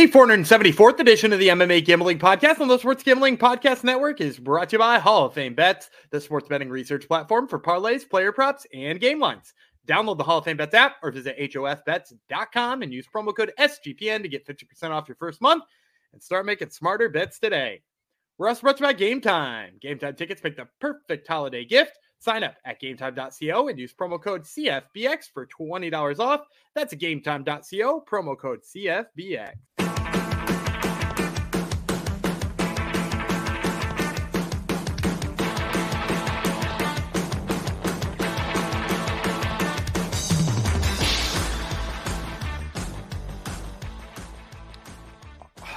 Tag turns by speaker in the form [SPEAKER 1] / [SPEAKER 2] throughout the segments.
[SPEAKER 1] The 474th edition of the MMA Gambling Podcast on the Sports Gambling Podcast Network is brought to you by Hall of Fame Bets, the sports betting research platform for parlays, player props, and game lines. Download the Hall of Fame Bets app or visit hofbets.com and use promo code SGPN to get 50% off your first month and start making smarter bets today. We're also brought to you by Game Time. Game Time tickets make the perfect holiday gift. Sign up at gametime.co and use promo code CFBX for $20 off. That's gametime.co, promo code CFBX.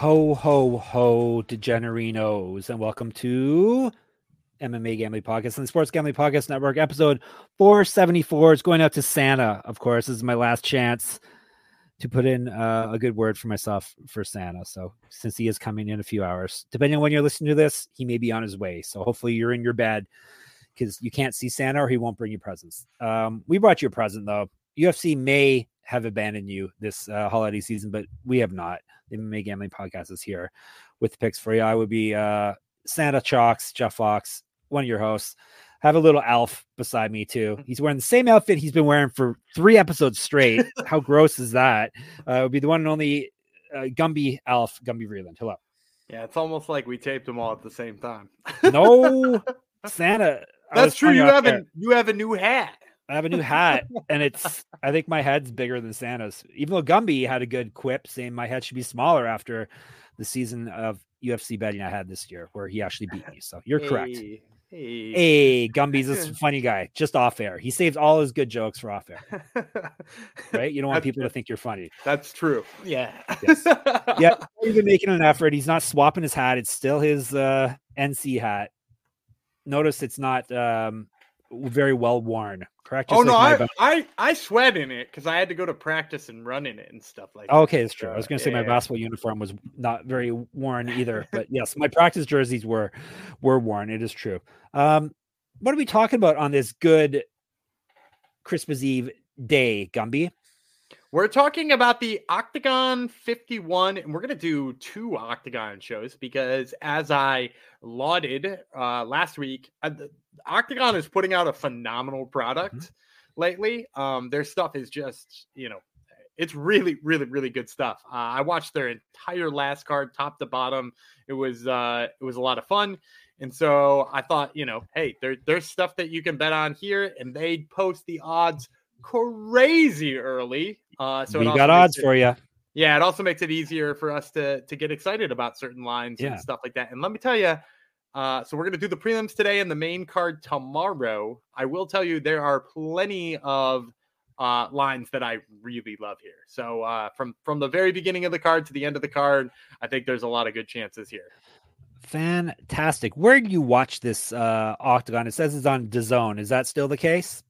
[SPEAKER 2] Ho, ho, ho, degenerinos, and welcome to MMA Gambling Podcast and the Sports Gambling Podcast Network, episode 474. It's going out to Santa, of course. This is my last chance to put in uh, a good word for myself for Santa. So, since he is coming in a few hours, depending on when you're listening to this, he may be on his way. So, hopefully, you're in your bed because you can't see Santa or he won't bring you presents. Um, we brought you a present, though. UFC may have abandoned you this uh, holiday season, but we have not. The MMA Gambling Podcast is here with picks for you. I would be uh, Santa Chalkx, Jeff Fox, one of your hosts. Have a little elf beside me too. He's wearing the same outfit he's been wearing for three episodes straight. How gross is that? Uh, it would be the one and only uh, Gumby Elf, Gumby Vreeland. Hello.
[SPEAKER 1] Yeah, it's almost like we taped them all at the same time.
[SPEAKER 2] no, Santa.
[SPEAKER 1] That's true. You have a you have a new hat.
[SPEAKER 2] I have a new hat, and it's I think my head's bigger than Santa's. Even though Gumby had a good quip saying my head should be smaller after the season of UFC betting I had this year, where he actually beat me. So you're
[SPEAKER 1] hey,
[SPEAKER 2] correct.
[SPEAKER 1] Hey,
[SPEAKER 2] Hey, Gumby's a funny guy, just off air. He saves all his good jokes for off air, right? You don't want
[SPEAKER 1] That's
[SPEAKER 2] people to think you're funny.
[SPEAKER 1] That's true. Yeah.
[SPEAKER 2] Yes. Yeah, he's been making an effort. He's not swapping his hat. It's still his uh, NC hat. Notice it's not um, very well worn. Correct?
[SPEAKER 1] Oh
[SPEAKER 2] Just
[SPEAKER 1] no, I, I I sweat in it because I had to go to practice and run in it and stuff like that.
[SPEAKER 2] Okay, it's true. I was going to say my basketball uniform was not very worn either, but yes, my practice jerseys were were worn. It is true. Um, what are we talking about on this good Christmas Eve day, Gumby?
[SPEAKER 1] We're talking about the Oktagon 51, and we're going to do two Oktagon shows because, as I lauded uh, last week, uh, Oktagon is putting out a phenomenal product lately. Um, their stuff is just, you know, it's really, really, really good stuff. Uh, I watched their entire last card, top to bottom. It was, uh, it was a lot of fun. And so I thought, you know, hey, there, there's stuff that you can bet on here, and they post the odds crazy early. Uh, so
[SPEAKER 2] we got odds
[SPEAKER 1] it-
[SPEAKER 2] for you.
[SPEAKER 1] yeah, it also makes it easier for us to to get excited about certain lines
[SPEAKER 2] Yeah.
[SPEAKER 1] and stuff like that. And let me tell you, uh, so we're gonna do the prelims today and the main card tomorrow. I will tell you there are plenty of uh, lines that I really love here. So uh, from from the very beginning of the card to the end of the card, I think there's a lot of good chances here.
[SPEAKER 2] Fantastic. Where do you watch this uh, Oktagon? It says it's on DAZN. Is that still the case?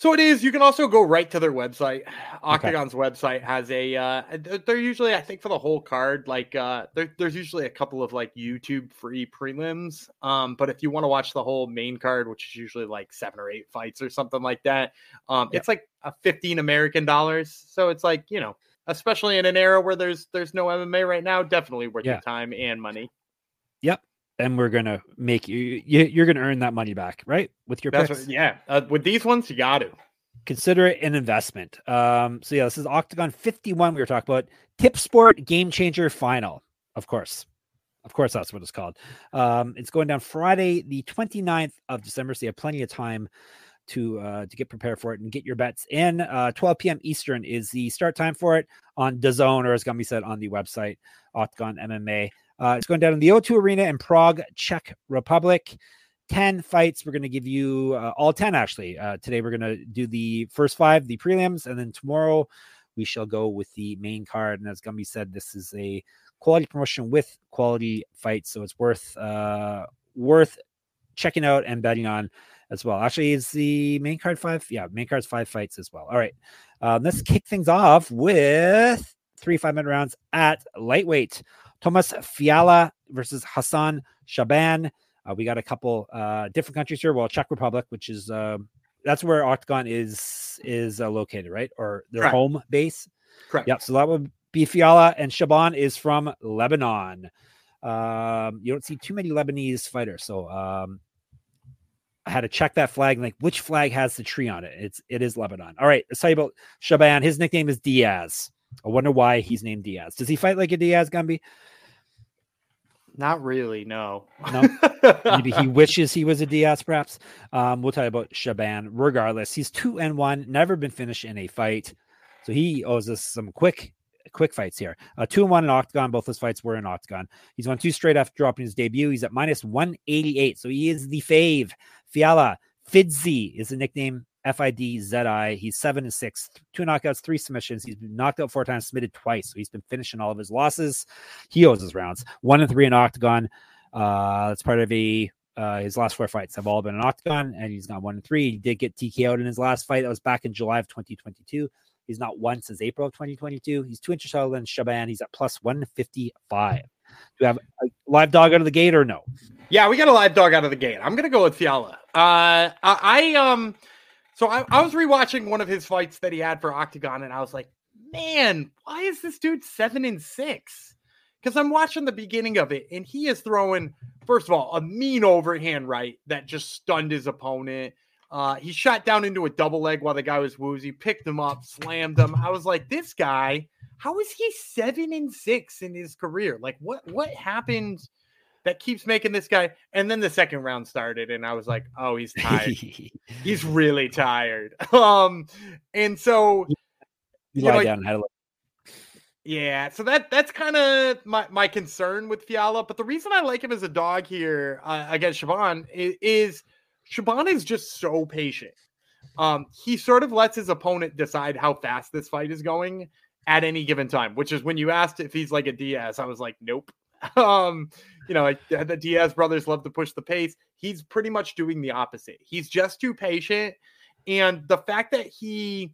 [SPEAKER 1] So it is. You can also go right to their website. Oktagon's website has a. Uh, they're usually, I think, for the whole card. Like, uh, there, there's usually a couple of like YouTube free prelims. Um, but if you want to watch the whole main card, which is usually like seven or eight fights or something like that, um,
[SPEAKER 2] Yeah.
[SPEAKER 1] it's like a 15 American dollars. So it's like you know, especially in an era where there's there's no MMA right now, definitely worth
[SPEAKER 2] Yeah.
[SPEAKER 1] your time and money.
[SPEAKER 2] And we're gonna make you, you you're gonna earn that money back, right? With your
[SPEAKER 1] That's
[SPEAKER 2] picks.
[SPEAKER 1] what, yeah. Uh, with these ones, you got to.
[SPEAKER 2] consider it an investment. Um, so yeah, this is Oktagon 51 we were talking about. Tipsport Game Changer Final, of course. Of course, that's what it's called. Um, it's going down Friday, the 29th of December. So you have plenty of time to uh, to get prepared for it and get your bets in. Uh, 12 p.m. Eastern is the start time for it on DAZN, or as Gumby said on the website, Oktagon MMA. Uh, it's going down in the O2 Arena in Prague, Czech Republic. 10 fights. We're going to give you uh, all 10 actually. Uh, today we're going to do the first five, the prelims, and then tomorrow we shall go with the main card. And as Gumby said, this is a quality promotion with quality fights, so it's worth uh, worth checking out and betting on as well. Actually, is the main card five? Yeah, main card's five fights as well. All right, um, let's kick things off with three five minute rounds at lightweight. Thomas Fiala versus Hassan Shaban. Uh, we got a couple uh, different countries here. Well, Czech Republic, which is um that's where Oktagon is is uh, located, right? Or their
[SPEAKER 1] Correct.
[SPEAKER 2] home base.
[SPEAKER 1] Correct.
[SPEAKER 2] Yep. So that would be Fiala, and Shaban is from Lebanon. Um, you don't see too many Lebanese fighters, so um, I had to check that flag. Like, which flag has the tree on it? It's it is Lebanon. All right, let's tell you about Shaban. His nickname is Diaz. I wonder why he's named Diaz. Does he fight like a Diaz, Gumby?
[SPEAKER 1] Not really, no.
[SPEAKER 2] No. Maybe he wishes he was a Diaz, perhaps. Um, we'll tell you about Shaban. Regardless, he's two and one, never been finished in a fight. So he owes us some quick quick fights here. Uh, two and one in Oktagon. Both his fights were in Oktagon. He's won two straight after dropping his debut. He's at minus 188. So he is the fave. Fiala Fidzi is the nickname. F I D Z I. He's seven and six, two knockouts, three submissions. He's been knocked out four times, submitted twice. So he's been finishing all of his losses. He owes his rounds. One and three in Oktagon. Uh, that's part of a uh, his last four fights have all been in Oktagon, and he's gone one and three. He did get TK out in his last fight. That was back in July of 2022. He's not won since April of 2022. He's two inches taller than Shaban. He's at plus 155. Do you have a live dog out of the gate or no?
[SPEAKER 1] Yeah, we got a live dog out of the gate. I'm gonna go with Fiala. Uh, I, I um, so I, I was rewatching one of his fights that he had for Oktagon, and I was like, man, why is this dude seven and six? Because I'm watching the beginning of it, and he is throwing, first of all, a mean overhand right that just stunned his opponent. Uh, he shot down into a double leg while the guy was woozy, picked him up, slammed him. I was like, this guy, how is he seven and six in his career? Like, what what happened that keeps making this guy? And then the second round started, and I was like, oh, he's tired. he's really tired. Um, and so
[SPEAKER 2] you, you lie know, down had a.
[SPEAKER 1] Yeah, so that that's kind of my, my concern with Fiala. But the reason I like him as a dog here uh, against Shaban is, is Shaban is just so patient. Um, he sort of lets his opponent decide how fast this fight is going at any given time, which is when you asked if he's like a Diaz, I was like, nope. um, you know, the Diaz brothers love to push the pace. He's pretty much doing the opposite. He's just too patient. And the fact that he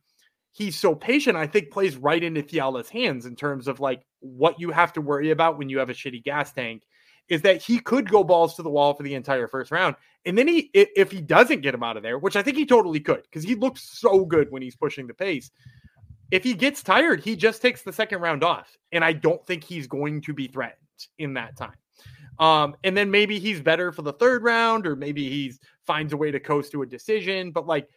[SPEAKER 1] he's so patient, I think plays right into Fiala's hands in terms of like what you have to worry about when you have a shitty gas tank is that he could go balls to the wall for the entire first round. And then he, if he doesn't get him out of there, which I think he totally could, because he looks so good when he's pushing the pace. If he gets tired, he just takes the second round off. And I don't think he's going to be threatened in that time. Um, and then maybe he's better for the third round, or maybe he finds a way to coast to a decision. But like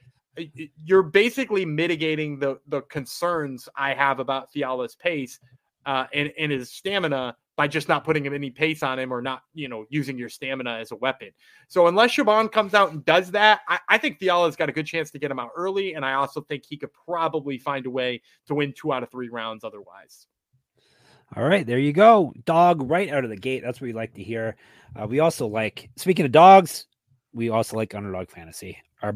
[SPEAKER 1] you're basically mitigating the the concerns I have about Fiala's pace uh, and, and his stamina by just not putting any pace on him or not, you know, using your stamina as a weapon. So unless Shaban comes out and does that, I, I think Fiala's got a good chance to get him out early. And I also think he could probably find a way to win two out of three rounds otherwise.
[SPEAKER 2] All right, there you go. Dog right out of the gate. That's what we like to hear. Uh, we also like, speaking of dogs, we also like underdog fantasy. Our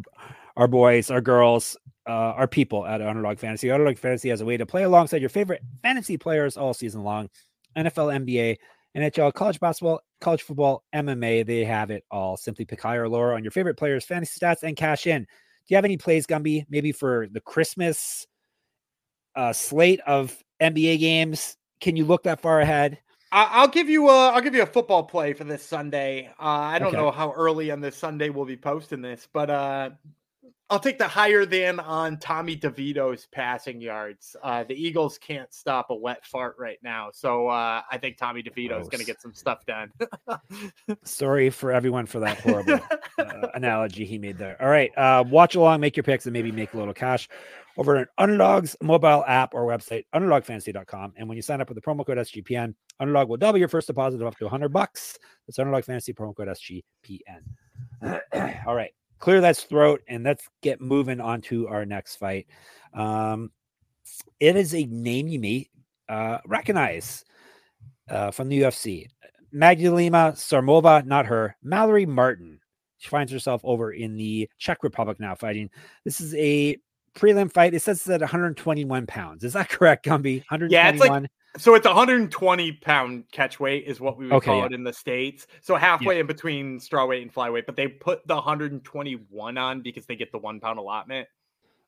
[SPEAKER 2] our boys, our girls, uh, our people at Underdog Fantasy. Underdog Fantasy has a way to play alongside your favorite fantasy players all season long. NFL, NBA, NHL, college basketball, college football, MMA. They have it all. Simply pick higher or lower on your favorite players' fantasy stats and cash in. Do you have any plays, Gumby? Maybe for the Christmas uh, slate of NBA games? Can you look that far ahead?
[SPEAKER 1] I'll give you a I'll give you a football play for this Sunday. Uh, I don't okay. know how early on this Sunday we'll be posting this, but uh, I'll take the higher than on Tommy DeVito's passing yards. Uh, the Eagles can't stop a wet fart right now, so uh, I think Tommy DeVito is going to get some stuff done.
[SPEAKER 2] Sorry for everyone for that horrible uh, analogy he made there. All right, uh, watch along, make your picks, and maybe make a little cash over at Underdog's mobile app or website, underdogfantasy.com. And when you sign up with the promo code SGPN, Underdog will double your first deposit of up to 100 bucks. That's Underdog Fantasy promo code SGPN. All right clear that throat and let's get moving on to our next fight. Um, it is a name you may uh, recognize uh, from the UFC. Magdalena Sormova, not her, Mallory Martin. She finds herself over in the Czech Republic now fighting. This is a prelim fight. It says it's at 121 pounds. Is that correct, Gumby? 121. Yeah, it's like
[SPEAKER 1] so it's 120 pound catch weight is what we would okay, call yeah. it in the states. So halfway yeah. in between strawweight and flyweight, but they put the 121 on because they get the one pound allotment.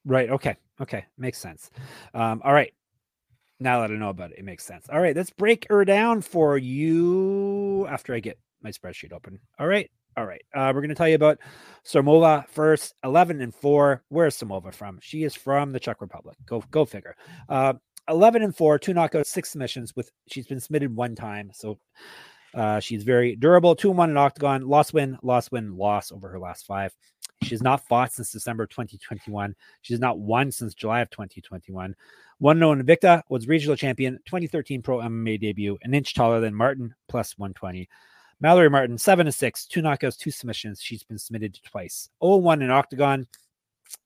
[SPEAKER 2] Right. Okay. Okay. Makes sense. Um, all right. Now that I know about it, it makes sense. All right. Let's break her down for you after I get my spreadsheet open. All right. All right. Uh, we're going to tell you about Sormova first. 11 and 4. Where's Sormova from? She is from the Czech Republic. Go, go figure. Uh, 11 and 4, two knockouts, six submissions with she's been submitted one time. So uh, she's very durable. Two and one in Oktagon, loss win, loss win, loss over her last five. She's not fought since December 2021. She's not won since July of 2021. One known Invicta was regional champion, 2013 pro MMA debut, an inch taller than Martin, plus 120. Mallory Martin, seven to six, two knockouts, two submissions. She's been submitted twice. 0 1 in Oktagon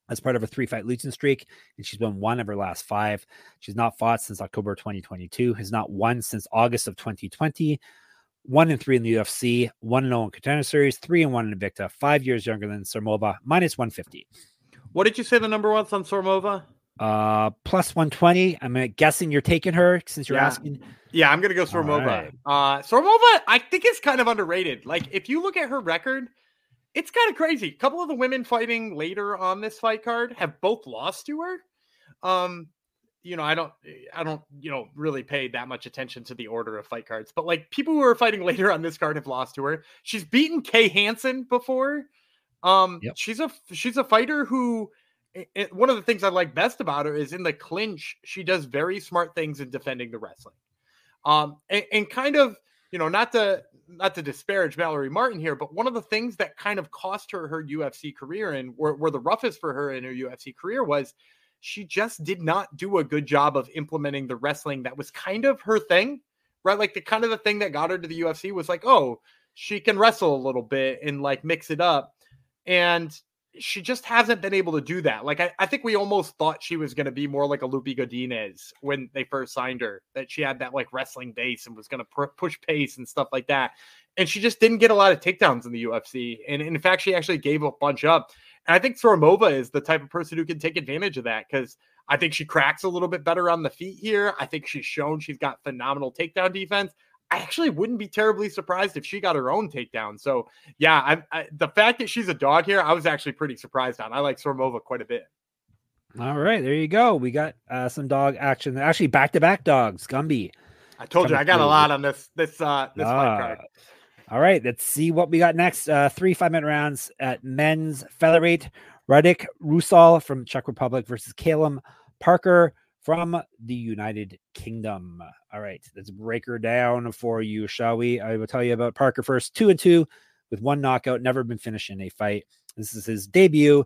[SPEAKER 2] as part of a three fight losing streak, and she's won one of her last five. She's not fought since October 2022, has not won since August of 2020. One and three in the UFC, one and zero oh in Contender Series, three and one in Invicta. Five years younger than Sormova, minus 150.
[SPEAKER 1] What did you say the number was on Sormova?
[SPEAKER 2] Uh, plus 120. I'm uh, guessing you're taking her since you're
[SPEAKER 1] Yeah.
[SPEAKER 2] asking.
[SPEAKER 1] Yeah, I'm gonna go Sormova.
[SPEAKER 2] right.
[SPEAKER 1] Uh Sormova, I think is kind of underrated. Like if you look at her record, it's kind of crazy. A couple of the women fighting later on this fight card have both lost to her. Um, you know, I don't I don't, you know, really pay that much attention to the order of fight cards, but like people who are fighting later on this card have lost to her. She's beaten Kay Hansen before. Um,
[SPEAKER 2] Yep.
[SPEAKER 1] she's a she's a fighter who i- i- one of the things I like best about her is in the clinch, she does very smart things in defending the wrestling. Um, and, and kind of, you know, not to not to disparage Mallory Martin here, but one of the things that kind of cost her her UFC career and were, were the roughest for her in her UFC career was she just did not do a good job of implementing the wrestling that was kind of her thing, right? Like the kind of the thing that got her to the UFC was like, oh, she can wrestle a little bit and like mix it up. And she just hasn't been able to do that. Like I, I think we almost thought she was going to be more like a Loopy Godinez when they first signed her, that she had that like wrestling base and was going to pr- push pace and stuff like that. And she just didn't get a lot of takedowns in the UFC. And in fact, she actually gave a bunch up. And I think Sormova is the type of person who can take advantage of that because I think she cracks a little bit better on the feet here. I think she's shown she's got phenomenal takedown defense. I actually wouldn't be terribly surprised if she got her own takedown. So yeah, I, I, the fact that she's a dog here, I was actually pretty surprised on. I like Sormova quite a bit.
[SPEAKER 2] All right, there you go. We got uh, some dog action. Actually, back to back dogs. Gumby.
[SPEAKER 1] I told you I got a lot on this this uh this fight
[SPEAKER 2] Ah,
[SPEAKER 1] card.
[SPEAKER 2] All right, let's see what we got next. Uh, three five minute rounds at men's featherweight. Radik Rusal from Czech Republic versus Calum Parker from the United Kingdom. All right, let's break her down for you, shall we? I will tell you about Parker first. Two and two with one knockout, never been finished in a fight. This is his debut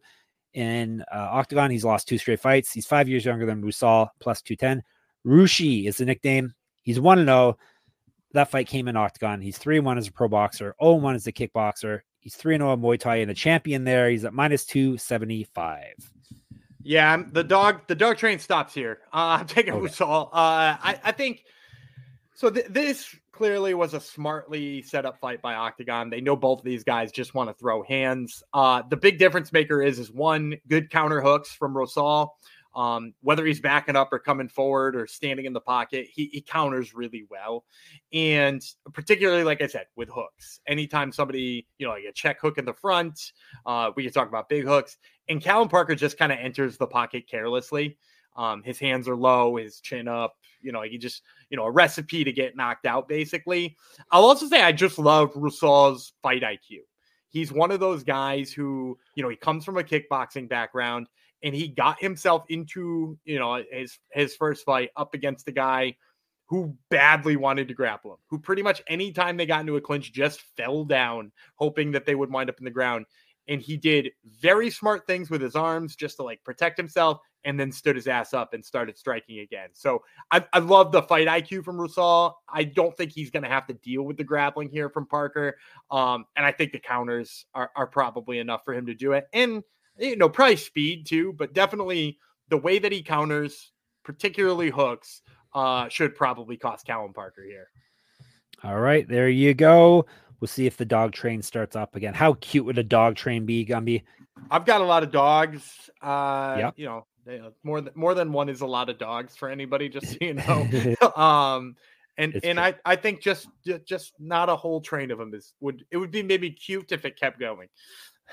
[SPEAKER 2] in uh, Oktagon. He's lost two straight fights. He's five years younger than Rusal, plus 210. Rushi is the nickname. He's 1 0. That fight came in Oktagon. He's 3 1 as a pro boxer, 0 1 as a kickboxer. He's 3 0 Muay Thai and a champion there. He's at minus 275.
[SPEAKER 1] Yeah, I'm- the dog the dog train stops here. Uh, I'm taking
[SPEAKER 2] Okay.
[SPEAKER 1] Uh, I I think so. Th- this clearly was a smartly set up fight by Oktagon. They know both of these guys just want to throw hands. Uh, the big difference maker is is one good counter hooks from Rusal. Um, whether he's backing up or coming forward or standing in the pocket, he, he counters really well. And particularly, like I said, with hooks, anytime somebody, you know, like a check hook in the front, uh, we can talk about big hooks. And Callum Parker just kind of enters the pocket carelessly. Um, his hands are low, his chin up, you know, he just, you know, a recipe to get knocked out, basically. I'll also say I just love Rusal's fight IQ. He's one of those guys who, you know, he comes from a kickboxing background and he got himself into, you know, his his first fight up against a guy who badly wanted to grapple him, who pretty much anytime they got into a clinch just fell down, hoping that they would wind up in the ground. And he did very smart things with his arms just to like protect himself and then stood his ass up and started striking again. So I, I love the fight IQ from Rusal. I don't think he's going to have to deal with the grappling here from Parker. Um, and I think the counters are, are probably enough for him to do it. And, you know, probably speed too, but definitely the way that he counters, particularly hooks, uh, should probably cost Callum Parker here.
[SPEAKER 2] All right, there you go. We'll see if the dog train starts up again. How cute would a dog train be, Gumby?
[SPEAKER 1] I've got a lot of dogs. Uh,
[SPEAKER 2] Yep.
[SPEAKER 1] you know, they- uh, more than more than one is a lot of dogs for anybody. Just so you know. um, and
[SPEAKER 2] It's
[SPEAKER 1] and. I I think just just not a whole train of them is would it would be maybe cute if it kept going.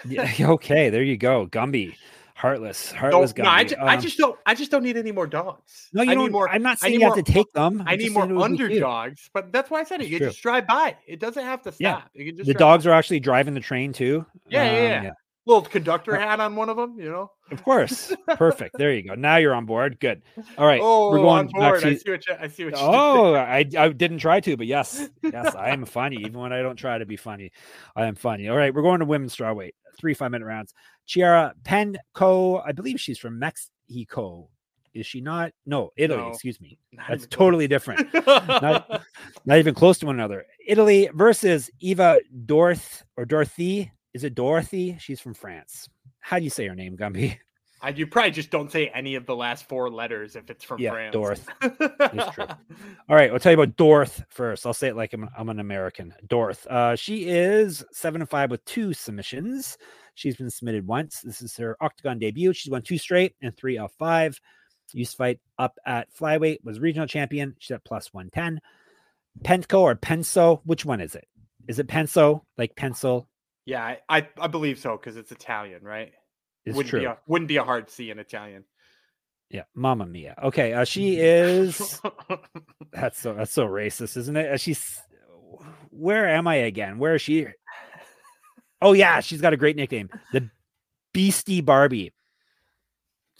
[SPEAKER 2] Yeah, okay, there you go. Gumby. Heartless. Heartless Gumby.
[SPEAKER 1] no, I, ju- I
[SPEAKER 2] Um,
[SPEAKER 1] just don't I just don't need any more dogs.
[SPEAKER 2] No, you
[SPEAKER 1] I
[SPEAKER 2] don't.
[SPEAKER 1] need more.
[SPEAKER 2] I'm not saying you have to take them.
[SPEAKER 1] I
[SPEAKER 2] I'm
[SPEAKER 1] need more
[SPEAKER 2] saying it would be cute.
[SPEAKER 1] underdogs, but that's why I said it.
[SPEAKER 2] It's
[SPEAKER 1] You
[SPEAKER 2] true.
[SPEAKER 1] just drive by. It doesn't have to
[SPEAKER 2] Yeah.
[SPEAKER 1] stop. You can just
[SPEAKER 2] The dogs
[SPEAKER 1] by.
[SPEAKER 2] are actually driving the train too.
[SPEAKER 1] Yeah, yeah,
[SPEAKER 2] Um,
[SPEAKER 1] yeah. Little conductor hat on one of them, you know.
[SPEAKER 2] Of course, perfect. There you go. Now you're on board. Good. All right,
[SPEAKER 1] oh, we're going on board. To... I see what you, I see what.
[SPEAKER 2] oh, I I didn't try to, but yes, yes, I am funny. Even when I don't try to be funny, I am funny. All right, we're going to women's strawweight. Three five minute rounds. Chiara Penco, I believe she's from Mexico. Is she not? No, Italy. No, excuse me. That's totally different. not, not even close to one another. Italy versus Eva Dorth or Dorothy. Is it Dorothy? She's from France. How do you say her name, Gumby?
[SPEAKER 1] I, you probably just don't say any of the last four letters if it's from
[SPEAKER 2] yeah,
[SPEAKER 1] France.
[SPEAKER 2] Dorth. true. All right, I'll tell you about Dorth first. I'll say it like I'm, I'm an American. Dorth. Uh, she is seven and five with two submissions. She's been submitted once. This is her Oktagon debut. She's won two straight and three of five. Used to fight up at flyweight, was regional champion. She's at plus 110. Penco or Penso, which one is it? Is it Penso, like pencil?
[SPEAKER 1] Yeah, I, I, believe so because it's Italian, right?
[SPEAKER 2] It's
[SPEAKER 1] wouldn't
[SPEAKER 2] true.
[SPEAKER 1] Be a, wouldn't be a hard C in Italian.
[SPEAKER 2] Yeah, Mamma Mia. Okay, uh, she is. that's so that's so racist, isn't it? Uh, she's. Where am I again? Where is she? Oh yeah, she's got a great nickname, the Beastie Barbie.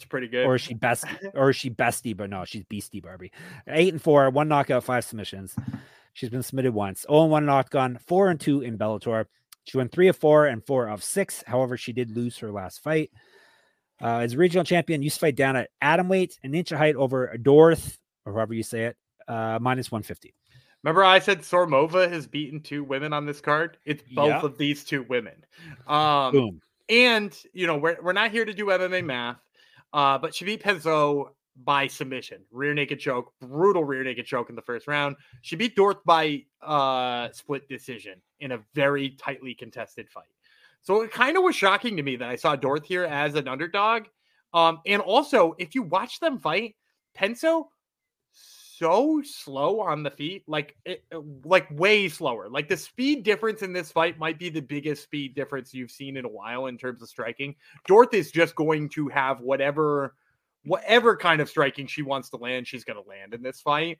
[SPEAKER 1] It's pretty good.
[SPEAKER 2] Or is she best or is she bestie, but no, she's beastie Barbie. Eight and four, one knockout, five submissions. She's been submitted once. Oh, and one knockdown, four and two in Bellator. She won three of four and four of six. However, she did lose her last fight. Uh, as regional champion, used to fight down at atom weight, an inch of height over Dorth, or however you say it, uh, minus 150.
[SPEAKER 1] Remember, I said Sormova has beaten two women on this card. It's both of these two women. Um, Boom. And you know, we're we're not here to do MMA math. Uh, but she beat Penzo by submission, rear naked choke, brutal rear naked choke in the first round. She beat Dorth by uh, split decision in a very tightly contested fight. So it kind of was shocking to me that I saw Dorth here as an underdog. Um, and also, if you watch them fight, Penso so slow on the feet, like it, uh, like way slower. Like the speed difference in this fight might be the biggest speed difference you've seen in a while in terms of striking. Dorth is just going to have whatever whatever kind of striking she wants to land, she's going to land in this fight.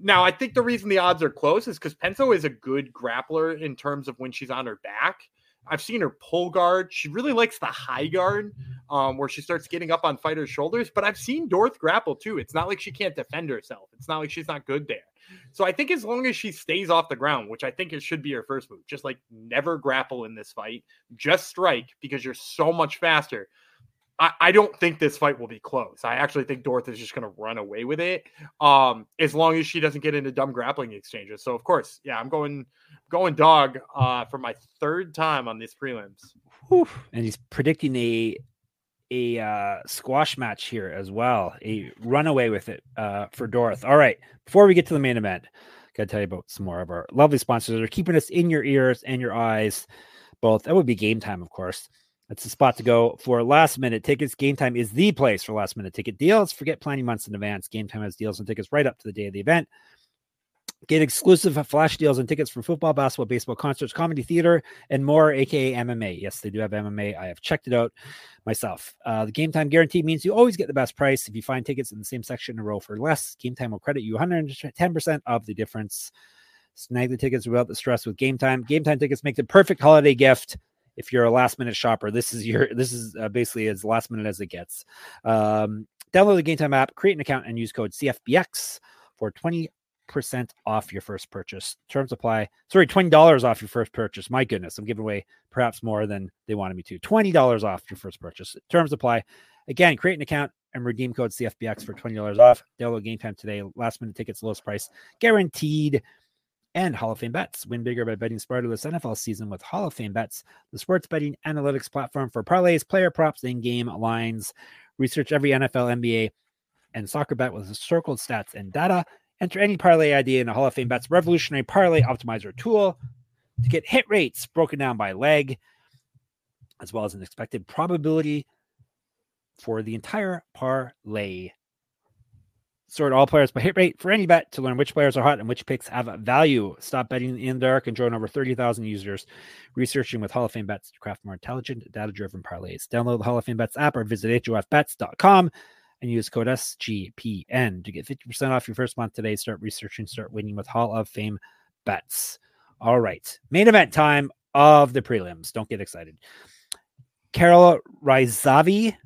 [SPEAKER 1] Now, I think the reason the odds are close is because Penso is a good grappler in terms of when she's on her back. I've seen her pull guard. She really likes the high guard, um, where she starts getting up on fighters' shoulders. But I've seen Dorth grapple too. It's not like she can't defend herself. It's not like she's not good there. So I think as long as she stays off the ground, which I think it should be her first move, just like never grapple in this fight, just strike because you're so much faster. I, don't think this fight will be close. I actually think Dorth is just going to run away with it, um, as long as she doesn't get into dumb grappling exchanges. So of course, yeah, I'm going going dog uh, for my third time on these prelims.
[SPEAKER 2] And he's predicting a a uh, squash match here as well, a runaway with it uh, for Dorth. All right, before we get to the main event, gotta tell you about some more of our lovely sponsors that are keeping us in your ears and your eyes. Both that would be game time, of course. That's the spot to go for last minute tickets. Game Time is the place for last minute ticket deals. Forget planning months in advance. Game Time has deals and tickets right up to the day of the event. Get exclusive flash deals and tickets for football, basketball, baseball, concerts, comedy, theater, and more, aka MMA. Yes, they do have MMA. I have checked it out myself. Uh, the game time guarantee means you always get the best price. If you find tickets in the same section in a row for less, game time will credit you 110% of the difference. Snag the tickets without the stress with game time. Game time tickets make the perfect holiday gift if you're a last minute shopper, this is your this is uh, basically as last minute as it gets. Um, download the Game Time app, create an account, and use code CFBX for twenty percent off your first purchase. Terms apply. Sorry, twenty dollars off your first purchase. My goodness, I'm giving away perhaps more than they wanted me to. Twenty dollars off your first purchase. Terms apply. Again, create an account and redeem code CFBX for twenty dollars off. Download Game Time today. Last minute tickets, lowest price guaranteed and Hall of Fame Bets. Win bigger by betting smarter this NFL season with Hall of Fame Bets, the sports betting analytics platform for parlays, player props, and game lines. Research every NFL, NBA, and soccer bet with historical stats and data. Enter any parlay idea in the Hall of Fame Bets revolutionary parlay optimizer tool to get hit rates broken down by leg, as well as an expected probability for the entire parlay. Sort all players by hit rate for any bet to learn which players are hot and which picks have value. Stop betting in the dark and join over 30,000 users researching with Hall of Fame bets to craft more intelligent, data driven parlays. Download the Hall of Fame bets app or visit HOFBets.com and use code SGPN to get 50% off your first month today. Start researching, start winning with Hall of Fame bets. All right. Main event time of the prelims. Don't get excited. Karol Raisavi.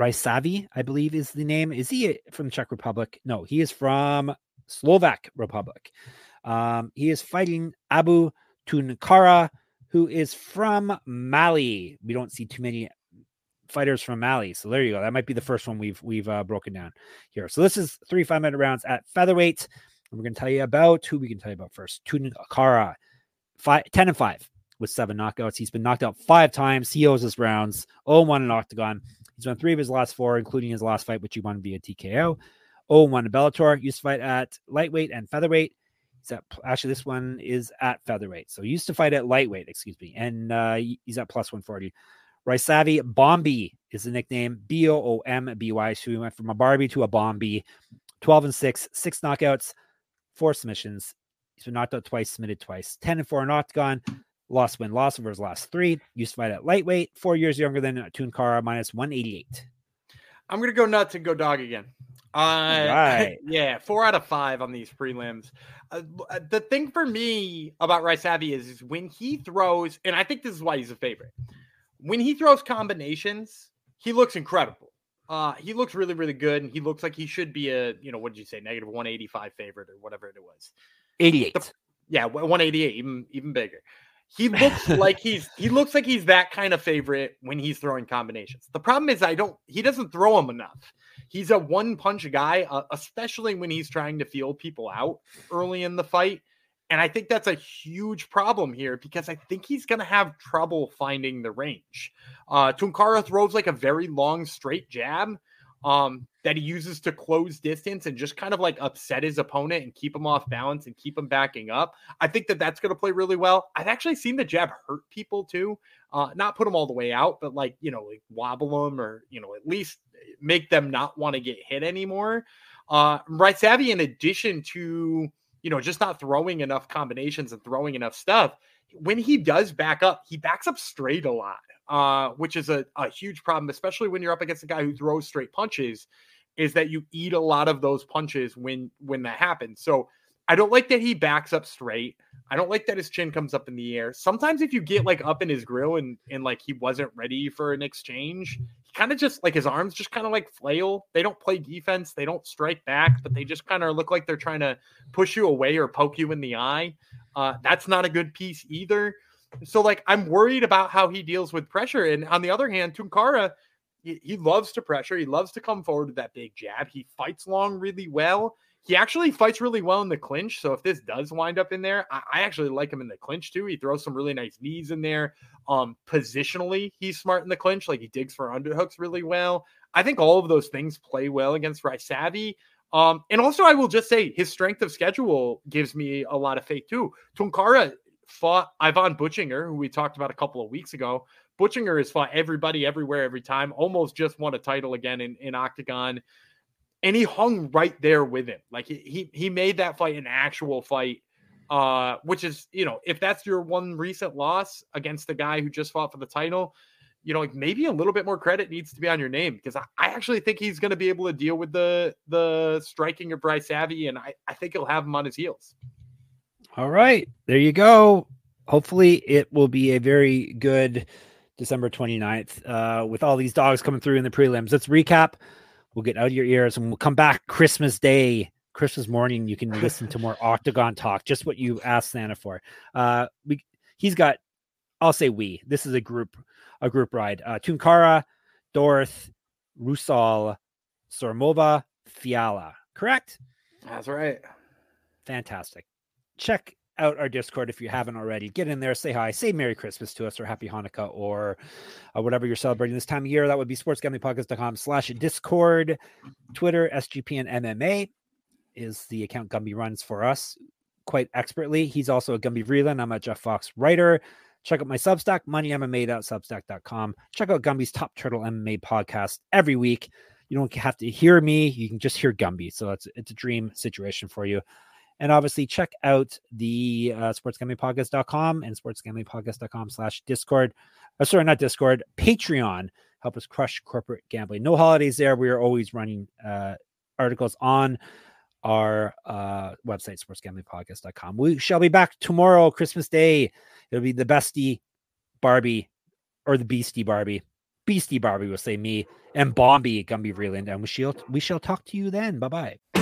[SPEAKER 2] Raisavi, I believe is the name. Is he from the Czech Republic? No, he is from Slovak Republic. Um, he is fighting Abu Tunkara, who is from Mali. We don't see too many fighters from Mali. So there you go. That might be the first one we've we've uh, broken down here. So this is three five minute rounds at featherweight. And we're going to tell you about who we can tell you about first. Tunkara, five, 10 and 5 with seven knockouts. He's been knocked out five times. He owes his rounds. 0 1 in Oktagon. He's won three of his last four, including his last fight, which he won via TKO. 0 1 in Bellator. Used to fight at lightweight and featherweight. He's at, actually, this one is at featherweight. So he used to fight at lightweight, excuse me. And uh, he's at plus 140. Raisavi Bomby is the nickname B O O M B Y. So he went from a Barbie to a Bomby. 12 and 6, six knockouts, four submissions. He's been knocked out twice, submitted twice. 10 and 4 in Oktagon. Lost win, loss over his last three. Used to fight at lightweight, four years younger than Tunkara, minus 188.
[SPEAKER 1] I'm going to go nuts and go dog again. Uh, right. Yeah, four out of five on these prelims. Uh, uh, the thing for me about Raisavi is, is when he throws, and I think this is why he's a favorite when he throws combinations, he looks incredible. Uh, he looks really, really good, and he looks like he should be a, you know, what did you say, negative 185 favorite or whatever it was.
[SPEAKER 2] 88. The,
[SPEAKER 1] yeah, 188, even even bigger. He looks like he's he looks like he's that kind of favorite when he's throwing combinations. The problem is I don't he doesn't throw them enough. He's a one punch guy, uh, especially when he's trying to feel people out early in the fight. And I think that's a huge problem here because I think he's going to have trouble finding the range. Uh, Tunkara throws like a very long straight jab um, that he uses to close distance and just kind of like upset his opponent and keep him off balance and keep him backing up. I think that that's going to play really well. I've actually seen the jab hurt people too, uh, not put them all the way out, but like, you know, like wobble them or, you know, at least make them not want to get hit anymore. Uh, Raisavi, in addition to you know, just not throwing enough combinations and throwing enough stuff. When he does back up, he backs up straight a lot, uh, which is a, a huge problem, especially when you're up against a guy who throws straight punches. Is that you eat a lot of those punches when when that happens. So I don't like that he backs up straight. I don't like that his chin comes up in the air. Sometimes if you get like up in his grill and and like he wasn't ready for an exchange, he kind of just like his arms just kind of like flail. They don't play defense, they don't strike back, but they just kind of look like they're trying to push you away or poke you in the eye. Uh, that's not a good piece either. So like I'm worried about how he deals with pressure. And on the other hand, Tunkara, he, he loves to pressure. He loves to come forward with that big jab. He fights long really well he actually fights really well in the clinch. So if this does wind up in there, I, I, actually like him in the clinch too. He throws some really nice knees in there. Um, positionally, he's smart in the clinch. Like he digs for underhooks really well. I think all of those things play well against Raisavi. Um, and also I will just say his strength of schedule gives me a lot of faith too. Tunkara fought Ivan Buchinger, who we talked about a couple of weeks ago. Buchinger has fought everybody everywhere every time, almost just won a title again in, in Oktagon and he hung right there with him. Like he he made that fight an actual fight. Uh, which is you know if that's your one recent loss against the guy who just fought for the title, you know like maybe a little bit more credit needs to be on your name because I, I actually think he's going to be able to deal with the the striking of Raisavi, and I I think he'll have him on his heels.
[SPEAKER 2] All right, there you go. Hopefully, it will be a very good December 29th uh, with all these dogs coming through in the prelims. Let's recap We'll get out of your ears and we'll come back Christmas Day, Christmas morning. You can listen to more Oktagon talk, just what you asked Santa for. Uh, we he's got, I'll say we. This is a group, a group ride. Uh, Tunkara, Dorth, Rusal, Sormova, Fiala. Correct?
[SPEAKER 1] That's right.
[SPEAKER 2] Fantastic. Check out our Discord if you haven't already. Get in there, say hi, say Merry Christmas to us or Happy Hanukkah or uh, whatever you're celebrating this time of year. That would be sportsgamblingpodcast.com slash Discord. Twitter, SGP and MMA is the account Gumby runs for us quite expertly. He's also a Gumby Vreeland. I'm a Jeff Fox writer. Check out my Substack, moneymma.substack.com. Check out Gumby's Top Turtle MMA podcast every week. You don't have to hear me. You can just hear Gumby. So it's, it's a dream situation for you. And obviously, check out the uh, sportsgamblingpodcast.com and sportsgamblingpodcast.com slash Discord. Uh, sorry, not Discord, Patreon. Help us crush corporate gambling. No holidays there. We are always running uh, articles on our uh, website, sportsgamblingpodcast.com. We shall be back tomorrow, Christmas Day. It'll be the bestie Barbie or the Beastie Barbie. Beastie Barbie will say me and Bomby Gumby Vreeland, and we shall we shall talk to you then. Bye bye.